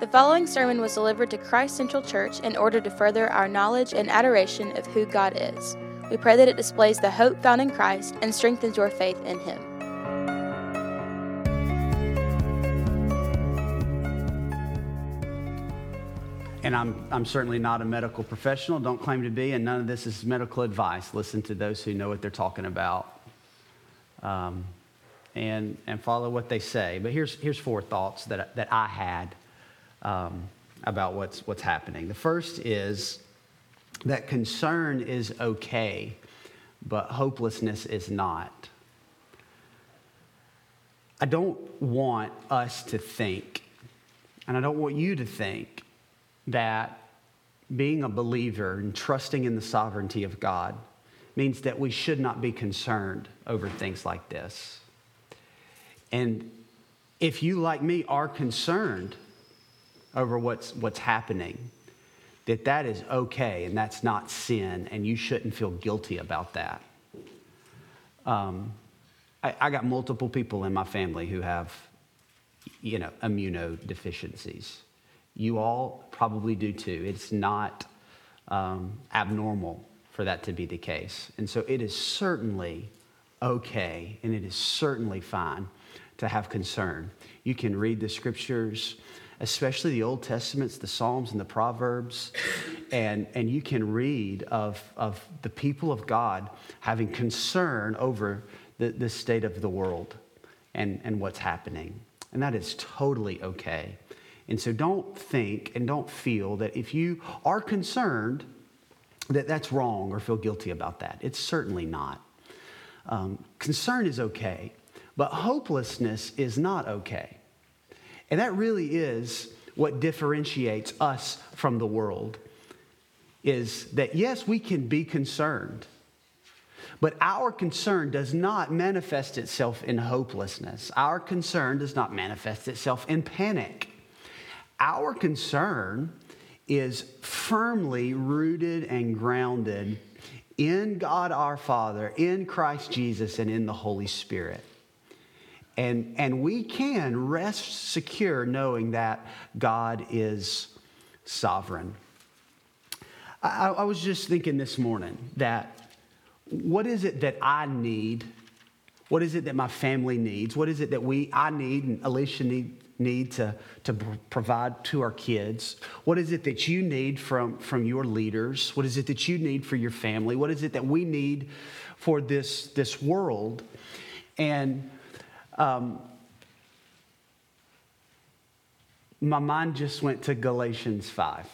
The following sermon was delivered to Christ Central Church in order to further our knowledge and adoration of who God is. We pray that it displays the hope found in Christ and strengthens your faith in Him. And I'm, I'm certainly not a medical professional, don't claim to be, and none of this is medical advice. Listen to those who know what they're talking about um, and, and follow what they say. But here's, here's four thoughts that, that I had um, about what's, what's happening. The first is that concern is okay, but hopelessness is not. I don't want us to think, and I don't want you to think, that being a believer and trusting in the sovereignty of God means that we should not be concerned over things like this. And if you, like me, are concerned over what's, what's happening, that that is okay and that's not sin, and you shouldn't feel guilty about that. Um, I, I got multiple people in my family who have, you know, immunodeficiencies. You all probably do too. It's not um, abnormal for that to be the case. And so it is certainly okay and it is certainly fine to have concern. You can read the scriptures, especially the Old Testaments, the Psalms, and the Proverbs, and, and you can read of, of the people of God having concern over the, the state of the world and, and what's happening. And that is totally okay. And so don't think and don't feel that if you are concerned, that that's wrong or feel guilty about that. It's certainly not. Um, concern is okay, but hopelessness is not okay. And that really is what differentiates us from the world is that yes, we can be concerned, but our concern does not manifest itself in hopelessness. Our concern does not manifest itself in panic. Our concern is firmly rooted and grounded in God our Father, in Christ Jesus, and in the Holy Spirit. And, and we can rest secure knowing that God is sovereign. I, I was just thinking this morning that what is it that I need? What is it that my family needs? What is it that we, I need and Alicia need, need to, to provide to our kids? What is it that you need from, from your leaders? What is it that you need for your family? What is it that we need for this, this world? And um, my mind just went to Galatians 5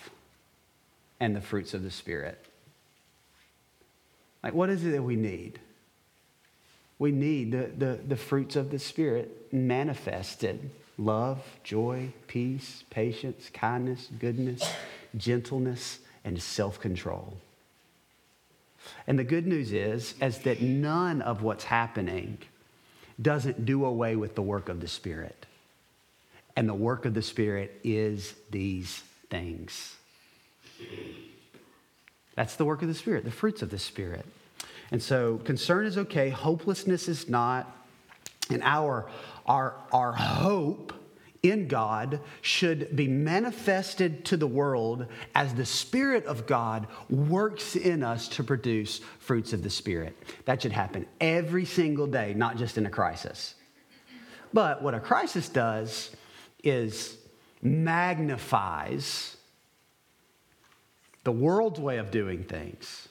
and the fruits of the Spirit. Like, what is it that we need? We need the, the, the fruits of the Spirit manifested love, joy, peace, patience, kindness, goodness, gentleness, and self control. And the good news is, is that none of what's happening doesn't do away with the work of the Spirit. And the work of the Spirit is these things. That's the work of the Spirit, the fruits of the Spirit. And so concern is okay, hopelessness is not. And our, our, our hope in God should be manifested to the world as the Spirit of God works in us to produce fruits of the Spirit. That should happen every single day, not just in a crisis. But what a crisis does is magnifies the world's way of doing things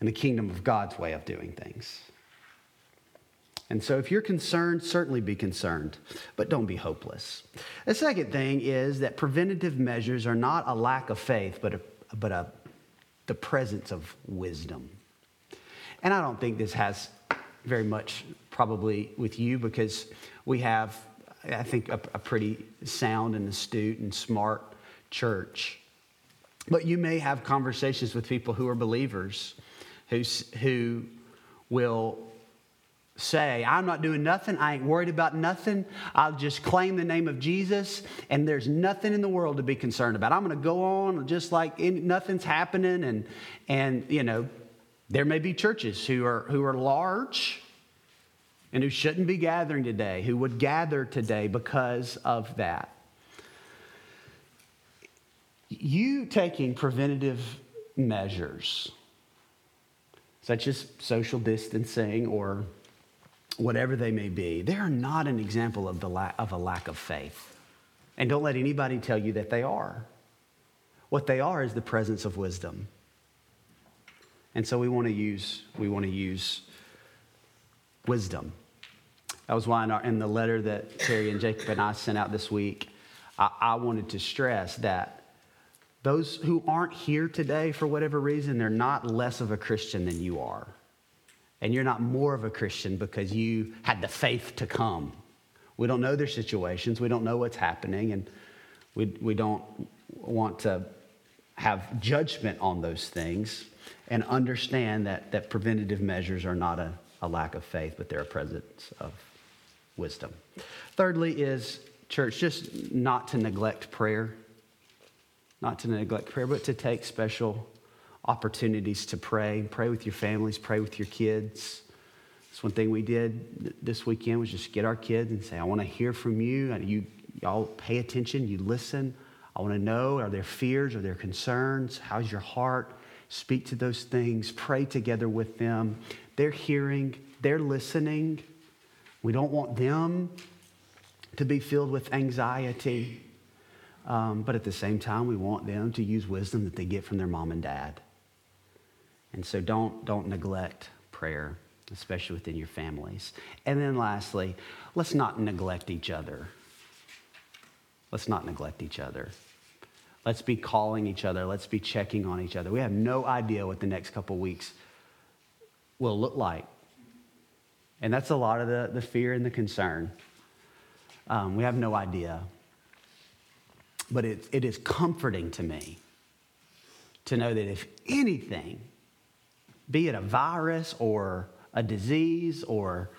and the kingdom of God's way of doing things. And so, if you're concerned, certainly be concerned, but don't be hopeless. The second thing is that preventative measures are not a lack of faith, but, a, but a, the presence of wisdom. And I don't think this has very much probably with you because we have, I think, a, a pretty sound and astute and smart church. But you may have conversations with people who are believers who, who will say, I'm not doing nothing. I ain't worried about nothing. I'll just claim the name of Jesus, and there's nothing in the world to be concerned about. I'm going to go on just like nothing's happening. And, and, you know, there may be churches who are, who are large and who shouldn't be gathering today, who would gather today because of that. you taking preventative measures, such as social distancing or whatever they may be, they are not an example of, the la- of a lack of faith. And don't let anybody tell you that they are. What they are is the presence of wisdom. And so we want to use, we want to use wisdom. That was why in, our, in, the letter that Terry and Jacob and I sent out this week, I, I wanted to stress that those who aren't here today for whatever reason, they're not less of a Christian than you are. And you're not more of a Christian because you had the faith to come. We don't know their situations, we don't know what's happening, and we, we don't want to have judgment on those things and understand that, that preventative measures are not a, a lack of faith, but they're a presence of wisdom. Thirdly, is church, just not to neglect prayer. Not to neglect prayer, but to take special opportunities to pray. Pray with your families, pray with your kids. That's one thing we did this weekend was just get our kids and say, I want to hear from you. You y'all pay attention, you listen. I want to know are there fears, are there concerns? How's your heart? Speak to those things, pray together with them. They're hearing, they're listening. We don't want them to be filled with anxiety. Um, but at the same time, we want them to use wisdom that they get from their mom and dad. And so don't, don't neglect prayer, especially within your families. And then lastly, let's not neglect each other. Let's not neglect each other. Let's be calling each other. Let's be checking on each other. We have no idea what the next couple weeks will look like. And that's a lot of the, the fear and the concern. Um, we have no idea. But it, it is comforting to me to know that if anything, be it a virus or a disease or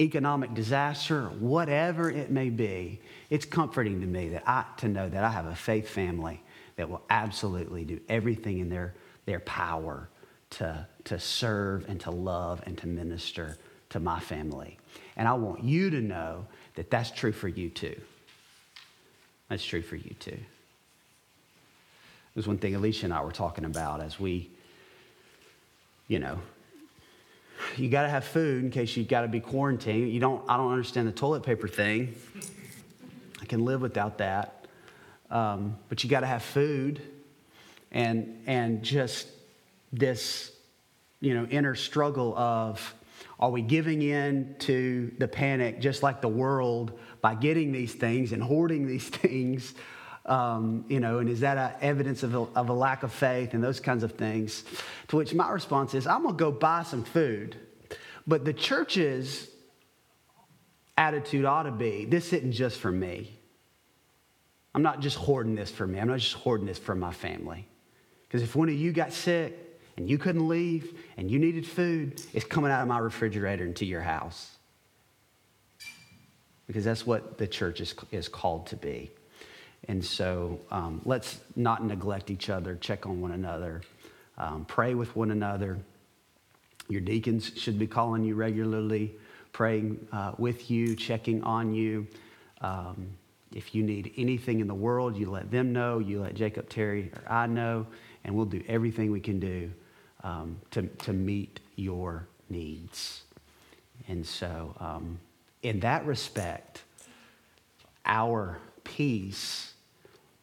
economic disaster, whatever it may be, it's comforting to me that I, to know that I have a faith family that will absolutely do everything in their, their power to, to serve and to love and to minister to my family. And I want you to know that that's true for you too. That's true for you too. There's one thing Alicia and I were talking about as we, you know, you got to have food in case you got to be quarantined. You don't. I don't understand the toilet paper thing. I can live without that, um, but you got to have food, and and just this, you know, inner struggle of are we giving in to the panic just like the world by getting these things and hoarding these things? Um, you know, and is that evidence of a, of a lack of faith and those kinds of things? To which my response is, I'm going to go buy some food. But the church's attitude ought to be this isn't just for me. I'm not just hoarding this for me, I'm not just hoarding this for my family. Because if one of you got sick, and you couldn't leave and you needed food, it's coming out of my refrigerator into your house. Because that's what the church is, is called to be. And so um, let's not neglect each other, check on one another, um, pray with one another. Your deacons should be calling you regularly, praying uh, with you, checking on you. Um, if you need anything in the world, you let them know, you let Jacob, Terry, or I know, and we'll do everything we can do um, to, to meet your needs. And so, um, in that respect, our peace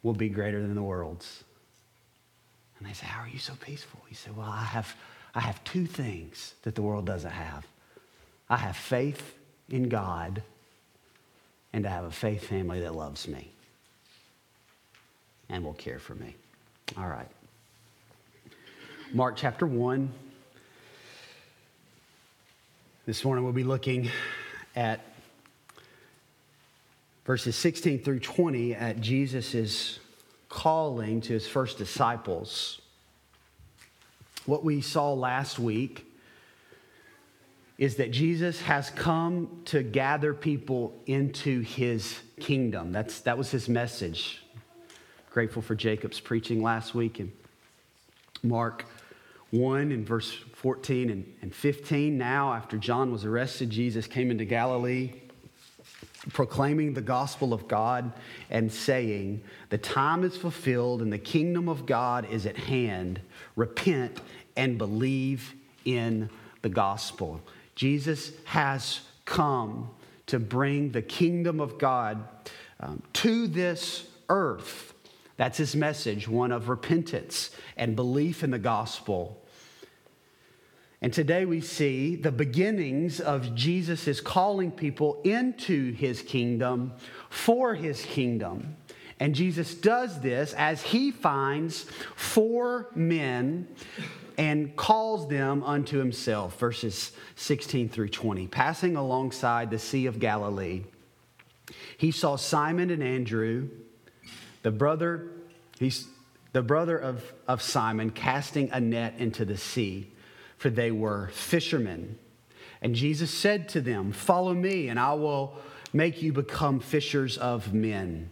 will be greater than the world's. And they say, How are you so peaceful? He said, Well, I have, I have two things that the world doesn't have I have faith in God, and I have a faith family that loves me and will care for me. All right. Mark chapter 1. This morning we'll be looking at verses 16 through 20 at Jesus' calling to his first disciples. What we saw last week is that Jesus has come to gather people into his kingdom. That's, that was his message. Grateful for Jacob's preaching last week and Mark 1 in verse 14 and, and 15. Now, after John was arrested, Jesus came into Galilee proclaiming the gospel of God and saying, The time is fulfilled and the kingdom of God is at hand. Repent and believe in the gospel. Jesus has come to bring the kingdom of God um, to this earth. That's his message, one of repentance and belief in the gospel. And today we see the beginnings of Jesus' is calling people into his kingdom for his kingdom. And Jesus does this as he finds four men and calls them unto himself. Verses 16 through 20. Passing alongside the Sea of Galilee, he saw Simon and Andrew, the brother, he's the brother of, of Simon, casting a net into the sea, for they were fishermen. And Jesus said to them, Follow me, and I will make you become fishers of men.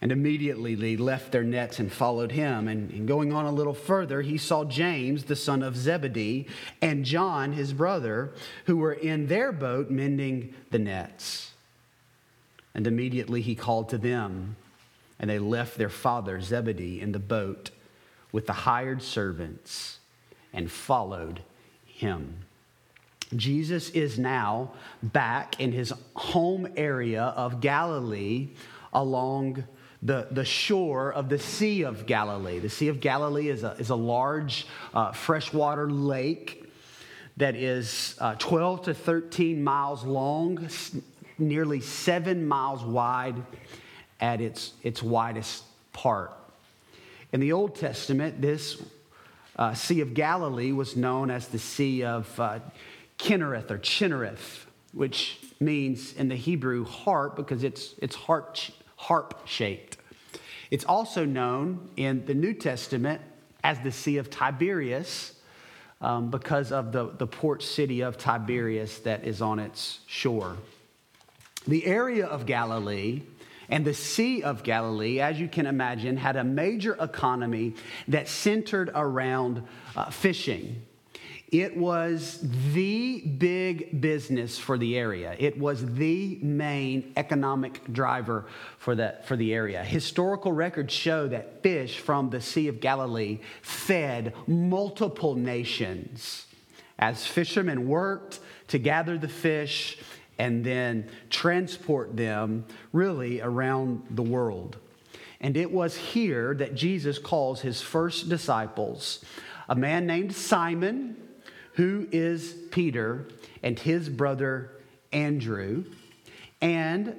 And immediately they left their nets and followed him. And, going on a little further, he saw James, the son of Zebedee, and John, his brother, who were in their boat mending the nets. And immediately he called to them, and they left their father Zebedee in the boat with the hired servants and followed him. Jesus is now back in his home area of Galilee along the, the shore of the Sea of Galilee. The Sea of Galilee is a, is a large uh, freshwater lake that is uh, 12 to 13 miles long, nearly seven miles wide at its, its widest part. In the Old Testament, this uh, Sea of Galilee was known as the Sea of uh, Kinnereth or Chinnereth, which means in the Hebrew harp because it's, it's harp, harp shaped. It's also known in the New Testament as the Sea of Tiberias um, because of the, the port city of Tiberias that is on its shore. The area of Galilee and the Sea of Galilee, as you can imagine, had a major economy that centered around uh, fishing. It was the big business for the area. It was the main economic driver for the, for the area. Historical records show that fish from the Sea of Galilee fed multiple nations. As fishermen worked to gather the fish and then transport them really around the world. And it was here that Jesus calls his first disciples a man named Simon who is Peter and his brother Andrew, and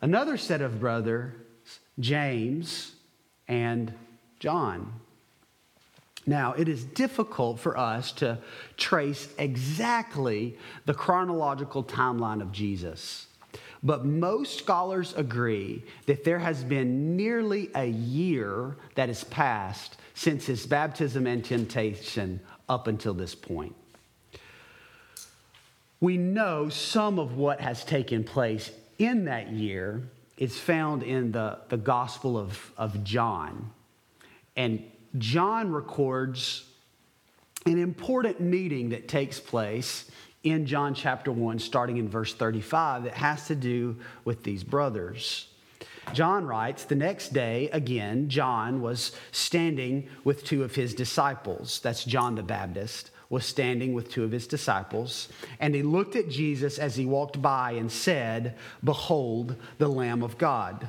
another set of brothers, James and John. Now, it is difficult for us to trace exactly the chronological timeline of Jesus. But most scholars agree that there has been nearly a year that has passed since his baptism and temptation up until this point. We know some of what has taken place in that year is found in the, the Gospel of, of John. And John records an important meeting that takes place in John chapter 1, starting in verse 35, that has to do with these brothers. John writes, The next day, again, John was standing with two of his disciples. That's John the Baptist, was standing with two of his disciples. And he looked at Jesus as he walked by and said, Behold, the Lamb of God.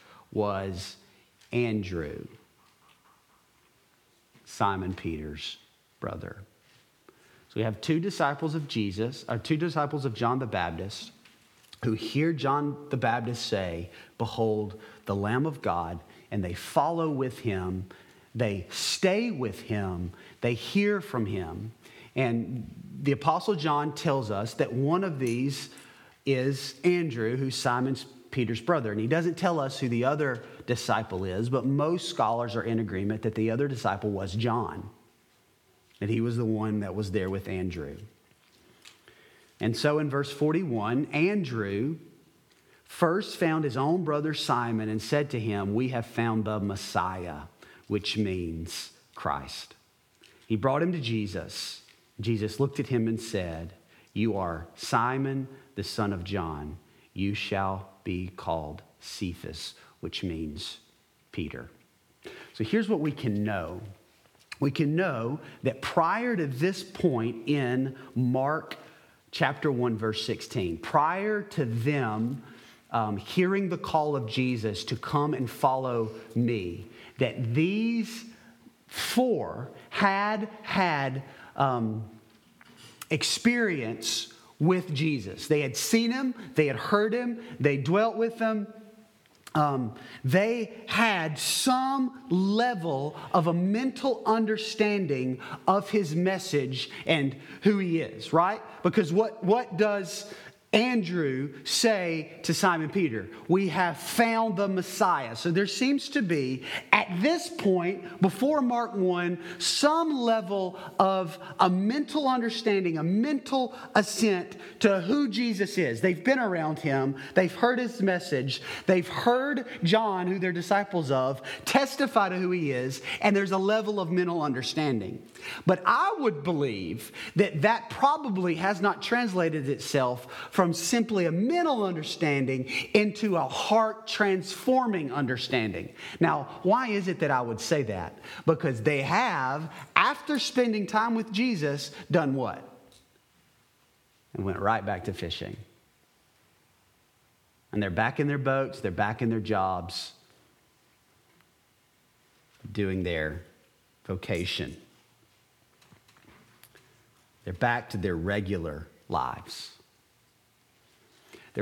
was Andrew, Simon Peter's brother. So we have two disciples of Jesus, or two disciples of John the Baptist who hear John the Baptist say, Behold, the Lamb of God, and they follow with him, they stay with him, they hear from him. And the Apostle John tells us that one of these is Andrew, who's Simon's Peter's brother. And he doesn't tell us who the other disciple is, but most scholars are in agreement that the other disciple was John, that he was the one that was there with Andrew. And so in verse 41, Andrew first found his own brother Simon and said to him, We have found the Messiah, which means Christ. He brought him to Jesus. Jesus looked at him and said, You are Simon, the son of John. You shall be called Cephas, which means Peter. So here's what we can know. We can know that prior to this point in Mark chapter 1, verse 16, prior to them um, hearing the call of Jesus to come and follow me, that these four had had um, experience with Jesus. They had seen him, they had heard him, they dwelt with him. Um, they had some level of a mental understanding of his message and who he is, right? Because what, what does Andrew say to Simon Peter, We have found the Messiah. So there seems to be, at this point, before Mark 1, some level of a mental understanding, a mental assent to who Jesus is. They've been around him, they've heard his message, they've heard John, who they're disciples of, testify to who he is, and there's a level of mental understanding. But I would believe that that probably has not translated itself from simply a mental understanding into a heart transforming understanding. Now, why is it that I would say that? Because they have, after spending time with Jesus, done what? And went right back to fishing. And they're back in their boats, they're back in their jobs, doing their vocation. They're back to their regular lives.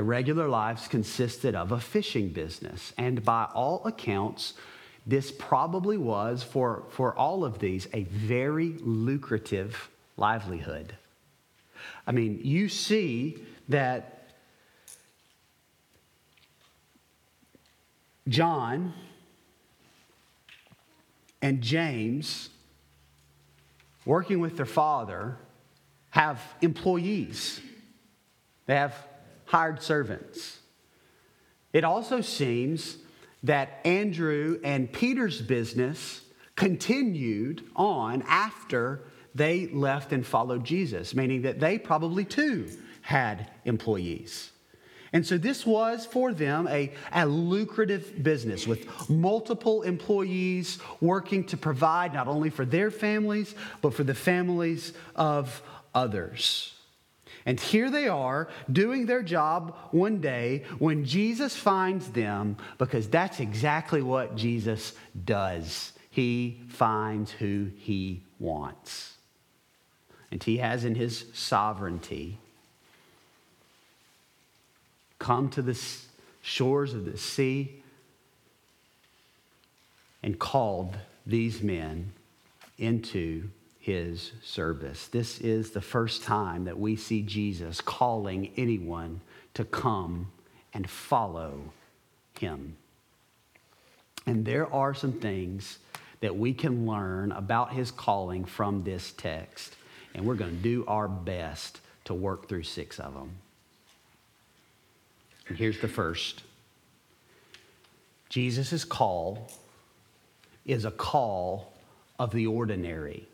Their regular lives consisted of a fishing business, and by all accounts, this probably was, for, for all of these, a very lucrative livelihood. I mean, you see that John and James, working with their father, have employees. They have hired servants. It also seems that Andrew and Peter's business continued on after they left and followed Jesus, meaning that they probably too had employees. And so this was for them a, a lucrative business with multiple employees working to provide not only for their families, but for the families of others. And here they are doing their job one day when Jesus finds them, because that's exactly what Jesus does. He finds who he wants. And he has in his sovereignty come to the shores of the sea and called these men into his service. This is the first time that we see Jesus calling anyone to come and follow him. And there are some things that we can learn about his calling from this text, and we're going to do our best to work through six of them. And here's the first Jesus' call is a call of the ordinary.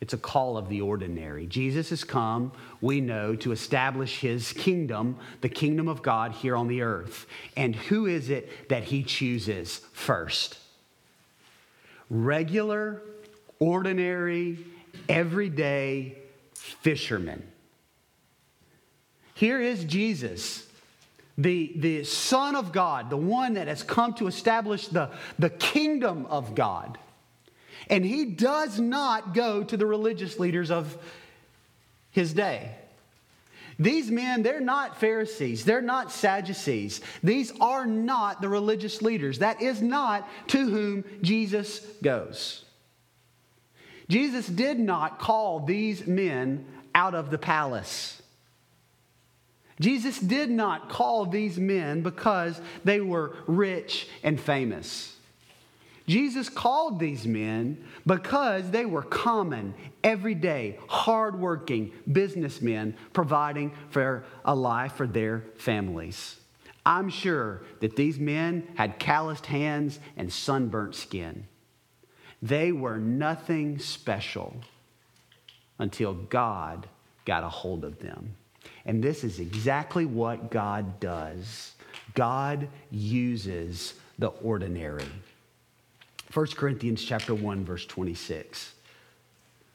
It's a call of the ordinary. Jesus has come, we know, to establish his kingdom, the kingdom of God here on the earth. And who is it that he chooses first? Regular, ordinary, everyday fishermen. Here is Jesus, the, the Son of God, the one that has come to establish the, the kingdom of God. And he does not go to the religious leaders of his day. These men, they're not Pharisees. They're not Sadducees. These are not the religious leaders. That is not to whom Jesus goes. Jesus did not call these men out of the palace. Jesus did not call these men because they were rich and famous. Jesus called these men because they were common, everyday, hardworking businessmen providing for a life for their families. I'm sure that these men had calloused hands and sunburnt skin. They were nothing special until God got a hold of them. And this is exactly what God does. God uses the ordinary. 1 Corinthians chapter 1 verse 26.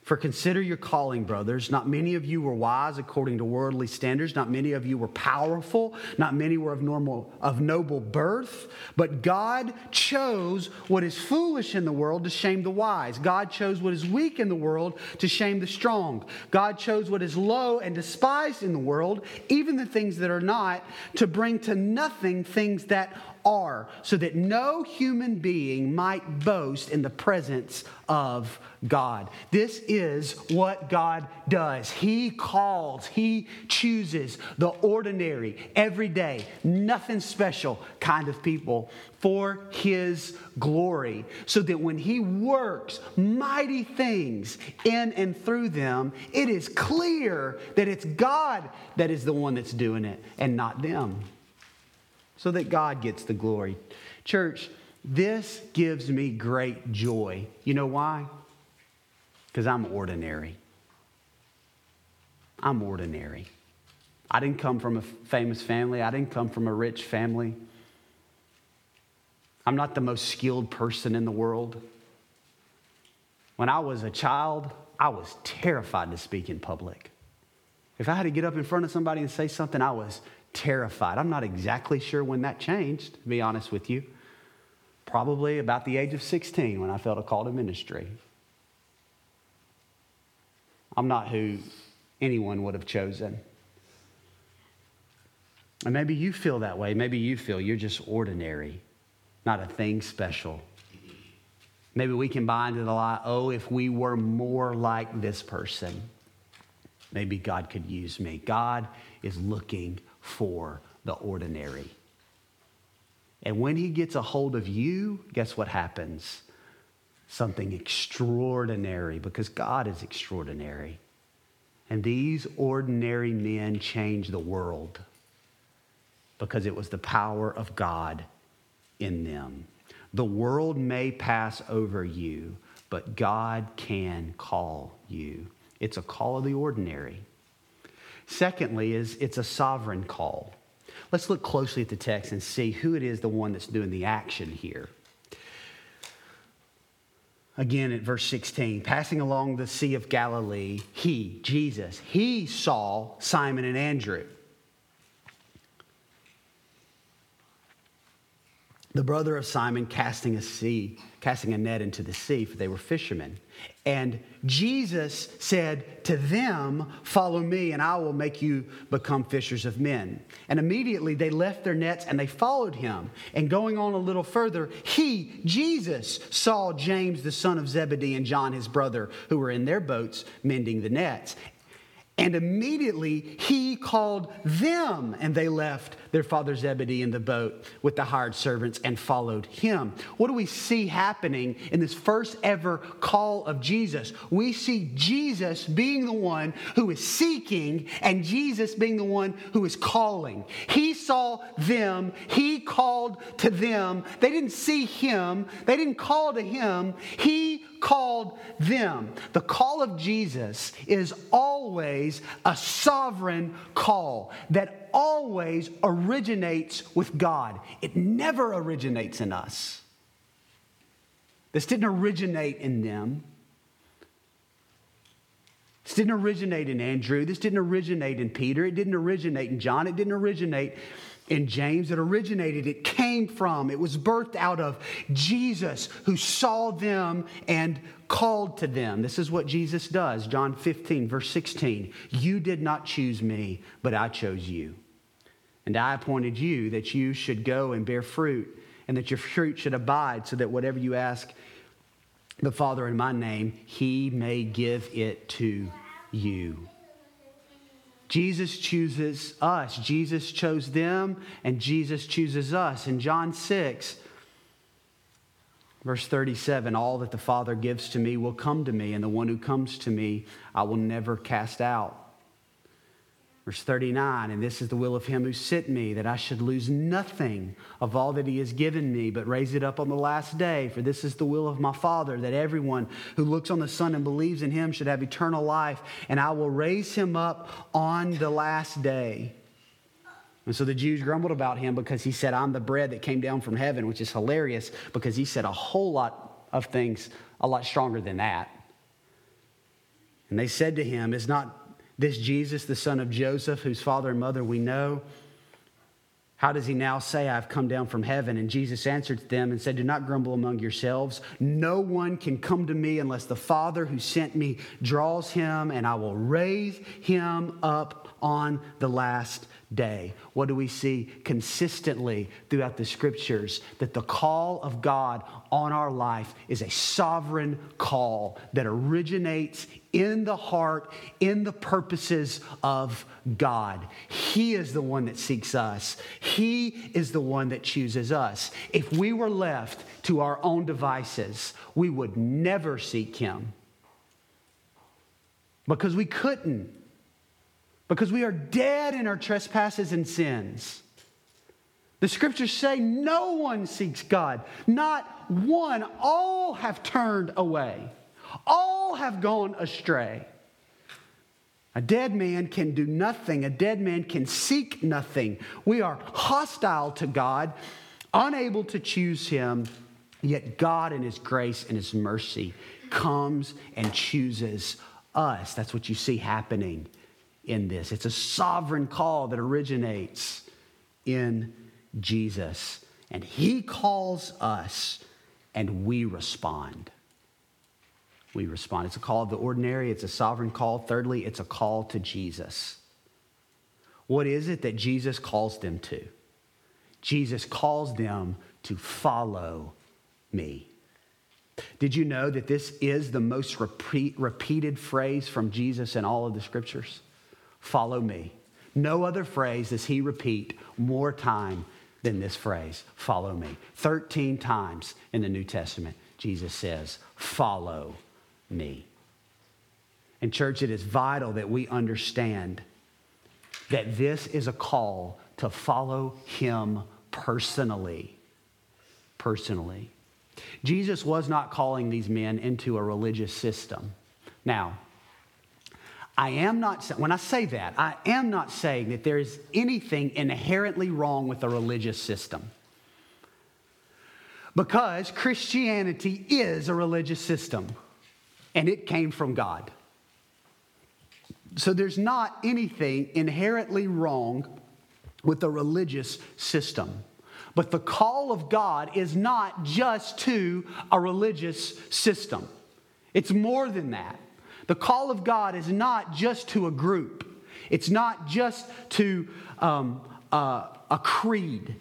For consider your calling, brothers. Not many of you were wise according to worldly standards. Not many of you were powerful. Not many were of normal, of noble birth. But God chose what is foolish in the world to shame the wise. God chose what is weak in the world to shame the strong. God chose what is low and despised in the world, even the things that are not, to bring to nothing things that are, so that no human being might boast in the presence of God. This is what God does. He calls, He chooses the ordinary, everyday, nothing special kind of people for His glory, so that when He works mighty things in and through them, it is clear that it's God that is the one that's doing it and not them so that God gets the glory. Church, this gives me great joy. You know why? Because I'm ordinary. I'm ordinary. I didn't come from a famous family, I didn't come from a rich family. I'm not the most skilled person in the world. When I was a child, I was terrified to speak in public. If I had to get up in front of somebody and say something, I was terrified. I'm not exactly sure when that changed, to be honest with you. Probably about the age of 16 when I felt a call to ministry. I'm not who anyone would have chosen. And maybe you feel that way. Maybe you feel you're just ordinary, not a thing special. Maybe we can buy into the lie oh, if we were more like this person, maybe God could use me. God is looking for the ordinary. And when he gets a hold of you, guess what happens? Something extraordinary because God is extraordinary. And these ordinary men changed the world because it was the power of God in them. The world may pass over you, but God can call you. It's a call of the ordinary. Secondly, is it's a sovereign call. Let's look closely at the text and see who it is the one that's doing the action here. Again, at verse 16, passing along the Sea of Galilee, he, Jesus, he saw Simon and Andrew. the brother of Simon casting a sea, casting a net into the sea, for they were fishermen. And Jesus said to them, Follow me, and I will make you become fishers of men. And immediately they left their nets and they followed him. And going on a little further, he, Jesus, saw James, the son of Zebedee, and John, his brother, who were in their boats mending the nets. And immediately he called them, and they left their father Zebedee in the boat with the hired servants and followed him. What do we see happening in this first ever call of Jesus? We see Jesus being the one who is seeking, and Jesus being the one who is calling. He saw them, he called to them. They didn't see him, they didn't call to him. He called them. The call of Jesus is always a sovereign call that always originates with God. It never originates in us. This didn't originate in them. This didn't originate in Andrew. This didn't originate in Peter. It didn't originate in John. It didn't originate in James. It originated, it came from, it was birthed out of Jesus who saw them and called to them. This is what Jesus does. John 15, verse 16. You did not choose me, but I chose you. And I appointed you that you should go and bear fruit, and that your fruit should abide, so that whatever you ask the Father in my name, he may give it to you. Jesus chooses us. Jesus chose them, and Jesus chooses us. In John 6, verse 37, all that the Father gives to me will come to me, and the one who comes to me I will never cast out. Verse 39, and this is the will of him who sent me, that I should lose nothing of all that he has given me, but raise it up on the last day. For this is the will of my Father, that everyone who looks on the Son and believes in him should have eternal life, and I will raise him up on the last day. And so the Jews grumbled about him because he said, I'm the bread that came down from heaven, which is hilarious because he said a whole lot of things a lot stronger than that. And they said to him, Is not this Jesus, the son of Joseph, whose father and mother we know, how does he now say, I've come down from heaven? And Jesus answered them and said, Do not grumble among yourselves. No one can come to me unless the Father who sent me draws him, and I will raise him up on the last day. What do we see consistently throughout the scriptures? That the call of God on our life is a sovereign call that originates in the heart, in the purposes of God. He is the one that seeks us, He is the one that chooses us. If we were left to our own devices, we would never seek Him because we couldn't because we are dead in our trespasses and sins. The scriptures say no one seeks God, not one. All have turned away, all have gone astray. A dead man can do nothing, a dead man can seek nothing. We are hostile to God, unable to choose Him, yet God, in His grace and His mercy, comes and chooses us. That's what you see happening in this. It's a sovereign call that originates in Jesus. And he calls us, and we respond. We respond. It's a call of the ordinary, it's a sovereign call. Thirdly, it's a call to Jesus. What is it that Jesus calls them to? Jesus calls them to follow me. Did you know that this is the most repeat, repeated phrase from Jesus in all of the scriptures? follow me. No other phrase does he repeat more time than this phrase, follow me. 13 times in the New Testament, Jesus says, follow me. In church, it is vital that we understand that this is a call to follow him personally. Personally. Jesus was not calling these men into a religious system. Now, I am not, when I say that, I am not saying that there is anything inherently wrong with a religious system. Because Christianity is a religious system and it came from God. So there's not anything inherently wrong with a religious system. But the call of God is not just to a religious system, it's more than that. The call of God is not just to a group, it's not just to um, uh, a creed.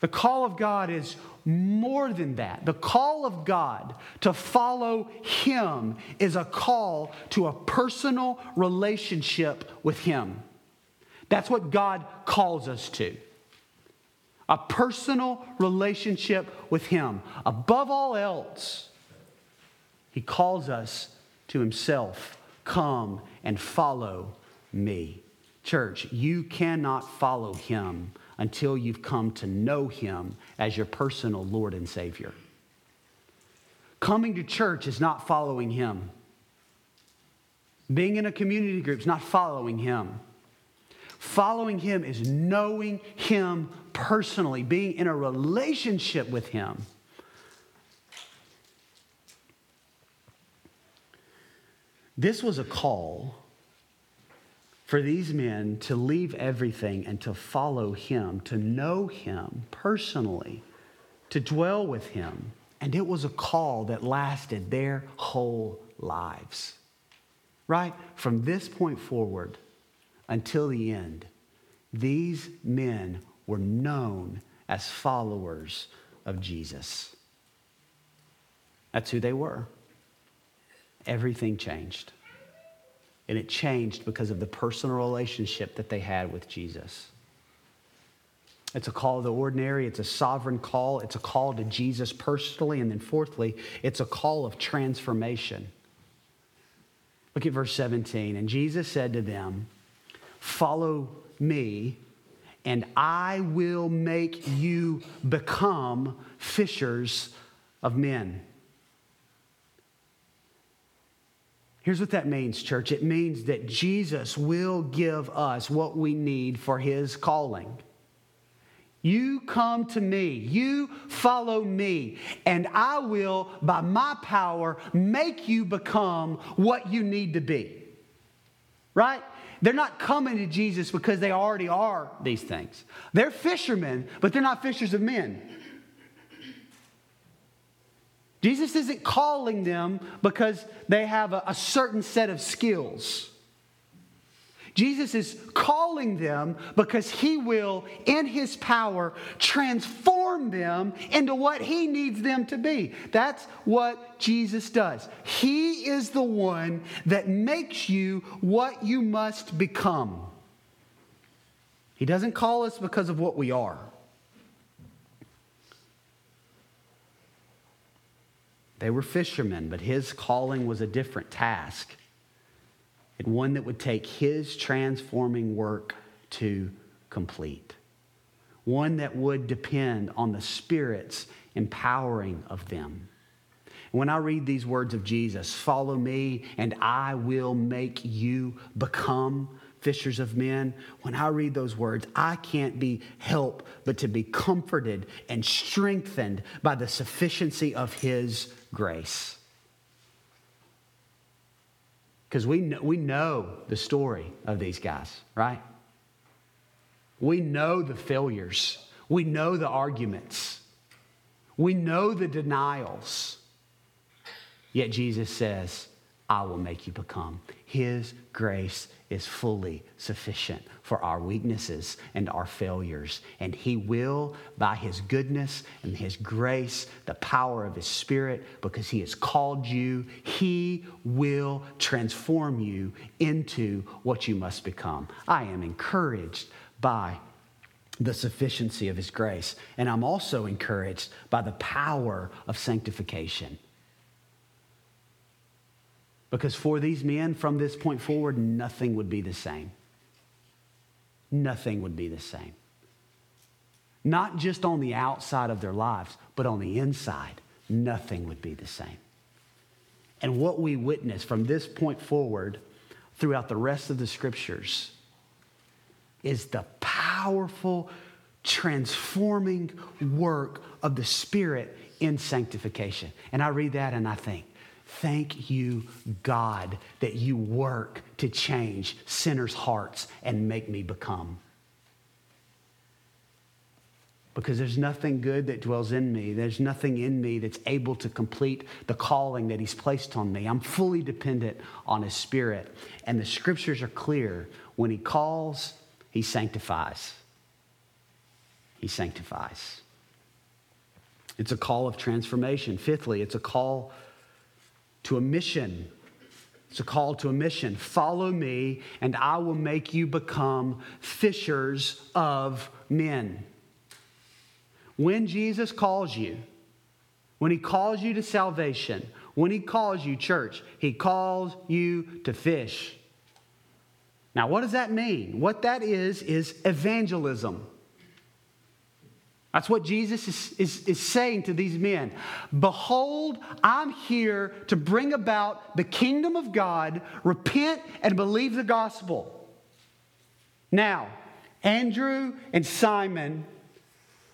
The call of God is more than that. The call of God to follow Him is a call to a personal relationship with Him. That's what God calls us to. A personal relationship with Him. Above all else, he calls us to Himself come and follow me. Church, you cannot follow Him until you've come to know Him as your personal Lord and Savior. Coming to church is not following Him. Being in a community group is not following Him. Following Him is knowing Him personally, being in a relationship with Him. This was a call for these men to leave everything and to follow him, to know him personally, to dwell with him. And it was a call that lasted their whole lives. Right? From this point forward until the end, these men were known as followers of Jesus. That's who they were everything changed. And it changed because of the personal relationship that they had with Jesus. It's a call of the ordinary. It's a sovereign call. It's a call to Jesus personally. And then, fourthly, it's a call of transformation. Look at verse 17. And Jesus said to them, Follow me, and I will make you become fishers of men. Here's what that means, church it means that Jesus will give us what we need for his calling. You come to me, you follow me, and I will, by my power, make you become what you need to be. Right? They're not coming to Jesus because they already are these things. They're fishermen, but they're not fishers of men. Jesus isn't calling them because they have a, a certain set of skills. Jesus is calling them because he will, in his power, transform them into what he needs them to be. That's what Jesus does. He is the one that makes you what you must become. He doesn't call us because of what we are. They were fishermen, but his calling was a different task and one that would take his transforming work to complete. One that would depend on the Spirit's empowering of them. When I read these words of Jesus, follow me and I will make you become fishers of men, when I read those words, I can't be help but to be comforted and strengthened by the sufficiency of his grace. Because we we know the story of these guys, right? We know the failures. We know the arguments. We know the denials. Yet Jesus says, I will make you become. His grace is fully sufficient for our weaknesses and our failures. And He will, by His goodness and His grace, the power of His Spirit, because He has called you, He will transform you into what you must become. I am encouraged by the sufficiency of His grace. And I'm also encouraged by the power of sanctification. Because for these men, from this point forward, nothing would be the same. Nothing would be the same. Not just on the outside of their lives, but on the inside, nothing would be the same. And what we witness from this point forward throughout the rest of the scriptures is the powerful, transforming work of the Spirit in sanctification. And I read that and I think, Thank you, God, that you work to change sinners' hearts and make me become. Because there's nothing good that dwells in me. There's nothing in me that's able to complete the calling that He's placed on me. I'm fully dependent on His Spirit. And the scriptures are clear. When He calls, He sanctifies. He sanctifies. It's a call of transformation. Fifthly, it's a call to a mission. It's a call to a mission. Follow me, and I will make you become fishers of men. When Jesus calls you, when he calls you to salvation, when he calls you, church, he calls you to fish. Now, what does that mean? What that is, is evangelism. That's what Jesus is, is, is saying to these men. Behold, I'm here to bring about the kingdom of God. Repent and believe the gospel. Now, Andrew and Simon,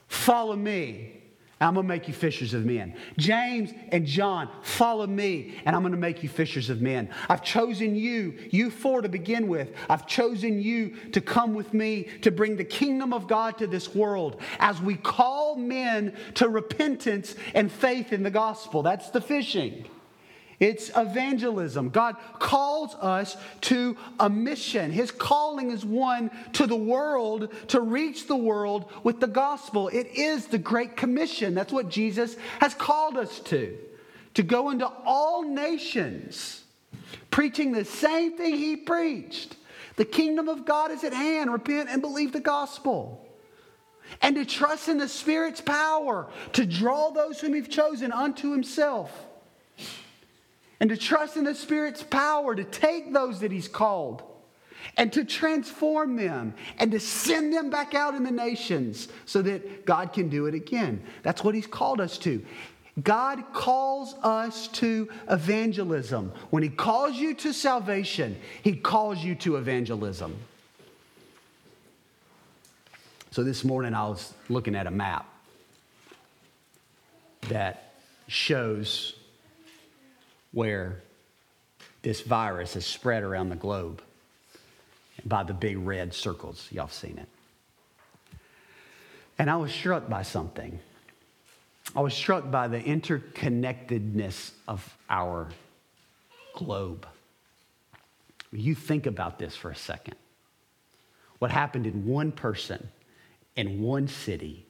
follow me. I'm going to make you fishers of men. James and John, follow me, and I'm going to make you fishers of men. I've chosen you, you four to begin with. I've chosen you to come with me to bring the kingdom of God to this world as we call men to repentance and faith in the gospel. That's the fishing. It's evangelism. God calls us to a mission. His calling is one to the world, to reach the world with the gospel. It is the Great Commission. That's what Jesus has called us to, to go into all nations preaching the same thing he preached. The kingdom of God is at hand. Repent and believe the gospel. And to trust in the Spirit's power to draw those whom He's chosen unto Himself. And to trust in the Spirit's power to take those that He's called and to transform them and to send them back out in the nations so that God can do it again. That's what He's called us to. God calls us to evangelism. When He calls you to salvation, He calls you to evangelism. So this morning I was looking at a map that shows where this virus is spread around the globe by the big red circles. Y'all have seen it. And I was struck by something. I was struck by the interconnectedness of our globe. You think about this for a second. What happened in one person, in one city,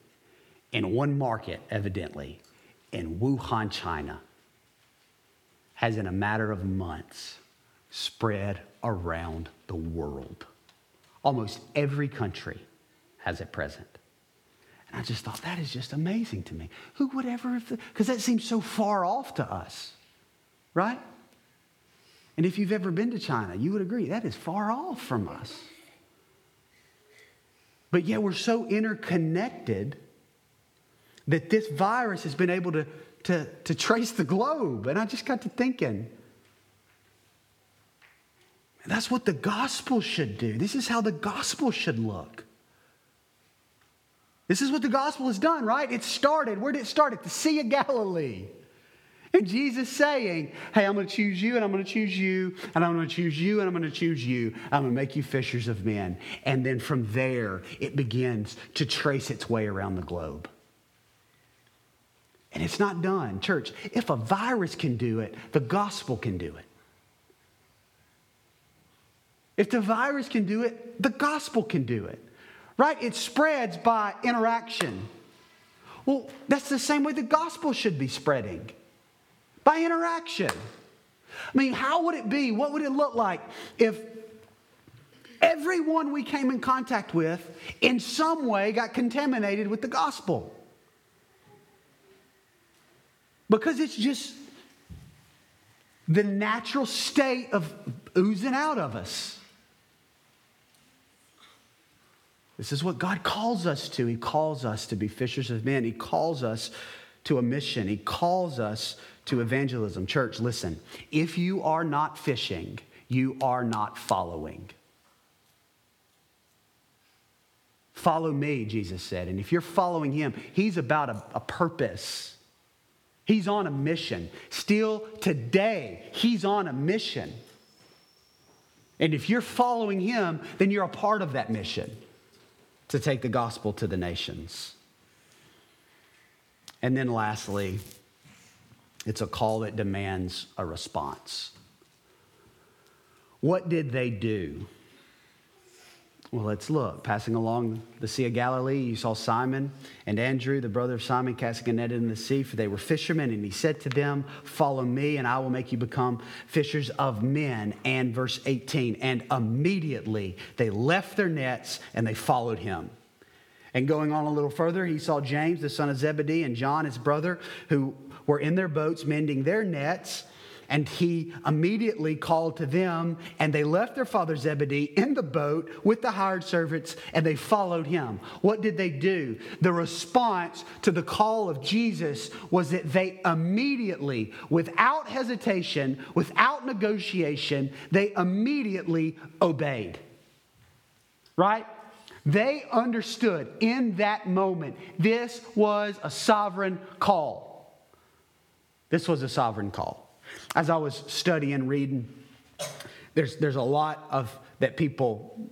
in one market, evidently, in Wuhan, China, has in a matter of months spread around the world. Almost every country has it present. And I just thought, that is just amazing to me. Who would ever have, because that seems so far off to us, right? And if you've ever been to China, you would agree that is far off from us. But yet we're so interconnected that this virus has been able to, to, to trace the globe. And I just got to thinking, that's what the gospel should do. This is how the gospel should look. This is what the gospel has done, right? It started, where did it start? At the Sea of Galilee. And Jesus saying, Hey, I'm going to choose you, and I'm going to choose you, and I'm going to choose you, and I'm going to choose you. I'm going to make you fishers of men. And then from there, it begins to trace its way around the globe. And it's not done. Church, if a virus can do it, the gospel can do it. If the virus can do it, the gospel can do it right? It spreads by interaction. Well, that's the same way the gospel should be spreading by interaction. I mean, how would it be? What would it look like if everyone we came in contact with in some way got contaminated with the gospel? Because it's just the natural state of oozing out of us. This is what God calls us to. He calls us to be fishers of men. He calls us to a mission. He calls us to evangelism. Church, listen. If you are not fishing, you are not following. Follow me, Jesus said. And if you're following him, he's about a, a purpose. He's on a mission. Still today, he's on a mission. And if you're following him, then you're a part of that mission to take the gospel to the nations. And then lastly, it's a call that demands a response. What did they do? Well, let's look. Passing along the Sea of Galilee, you saw Simon and Andrew, the brother of Simon, casting a net in the sea, for they were fishermen. And he said to them, Follow me, and I will make you become fishers of men. And verse 18, and immediately they left their nets and they followed him. And going on a little further, he saw James, the son of Zebedee, and John, his brother, who were in their boats mending their nets. And he immediately called to them, and they left their father Zebedee in the boat with the hired servants, and they followed him. What did they do? The response to the call of Jesus was that they immediately, without hesitation, without negotiation, they immediately obeyed. Right? They understood in that moment this was a sovereign call. This was a sovereign call as I was studying, reading, there's, there's a lot of that people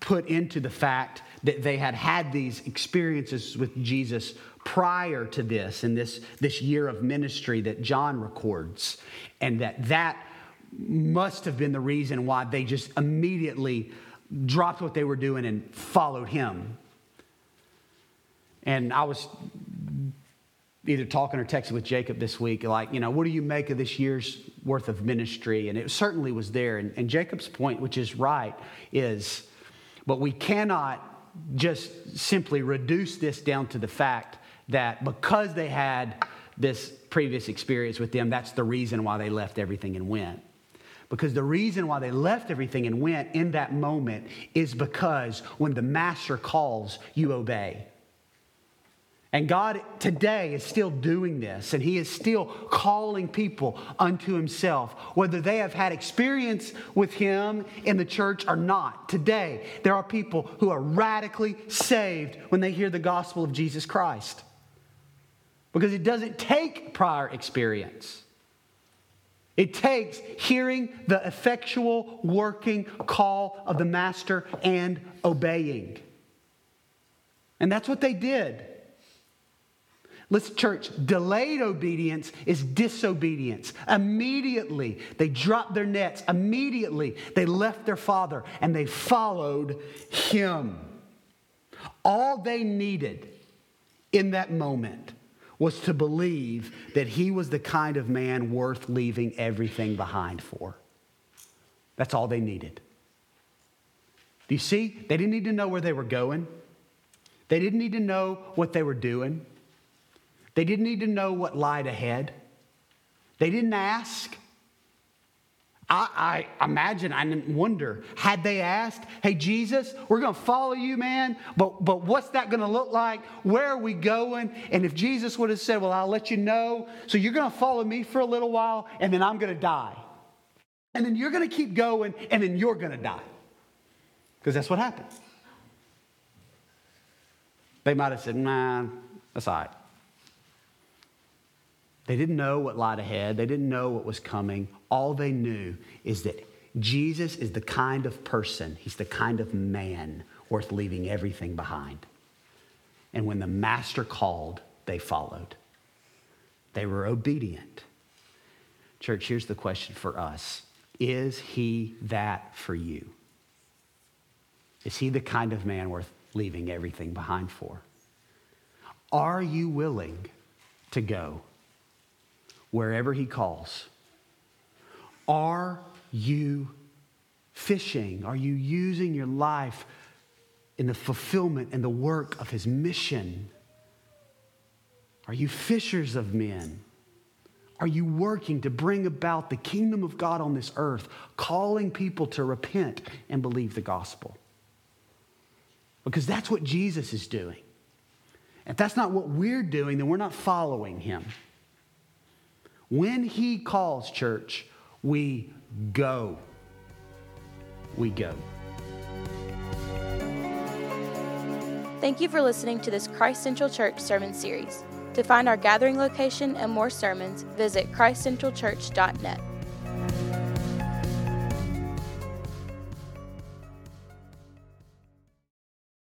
put into the fact that they had had these experiences with Jesus prior to this in this, this year of ministry that John records, and that that must have been the reason why they just immediately dropped what they were doing and followed him. And I was either talking or texting with Jacob this week, like, you know, what do you make of this year's worth of ministry? And it certainly was there. And, and Jacob's point, which is right, is, but we cannot just simply reduce this down to the fact that because they had this previous experience with them, that's the reason why they left everything and went. Because the reason why they left everything and went in that moment is because when the master calls, you obey. And God today is still doing this, and He is still calling people unto Himself, whether they have had experience with Him in the church or not. Today, there are people who are radically saved when they hear the gospel of Jesus Christ. Because it doesn't take prior experience, it takes hearing the effectual working call of the Master and obeying. And that's what they did. Listen, church, delayed obedience is disobedience. Immediately, they dropped their nets. Immediately, they left their father and they followed him. All they needed in that moment was to believe that he was the kind of man worth leaving everything behind for. That's all they needed. Do you see? They didn't need to know where they were going, they didn't need to know what they were doing. They didn't need to know what lied ahead. They didn't ask. I, I, imagine, I wonder, had they asked, hey, Jesus, we're going to follow you, man, but, but what's that going to look like? Where are we going? And if Jesus would have said, well, I'll let you know, so you're going to follow me for a little while, and then I'm going to die. And then you're going to keep going, and then you're going to die. Because that's what happened. They might have said, nah, that's all right. They didn't know what lied ahead, they didn't know what was coming. All they knew is that Jesus is the kind of person, he's the kind of man worth leaving everything behind. And when the master called, they followed. They were obedient. Church, here's the question for us Is he that for you? Is he the kind of man worth leaving everything behind for? Are you willing to go? Wherever He calls. Are you fishing? Are you using your life in the fulfillment and the work of His mission? Are you fishers of men? Are you working to bring about the kingdom of God on this earth, calling people to repent and believe the gospel? Because that's what Jesus is doing. If that's not what we're doing, then we're not following him. When he calls, church, we go. We go. Thank you for listening to this Christ Central Church sermon series. To find our gathering location and more sermons, visit christcentralchurch.net.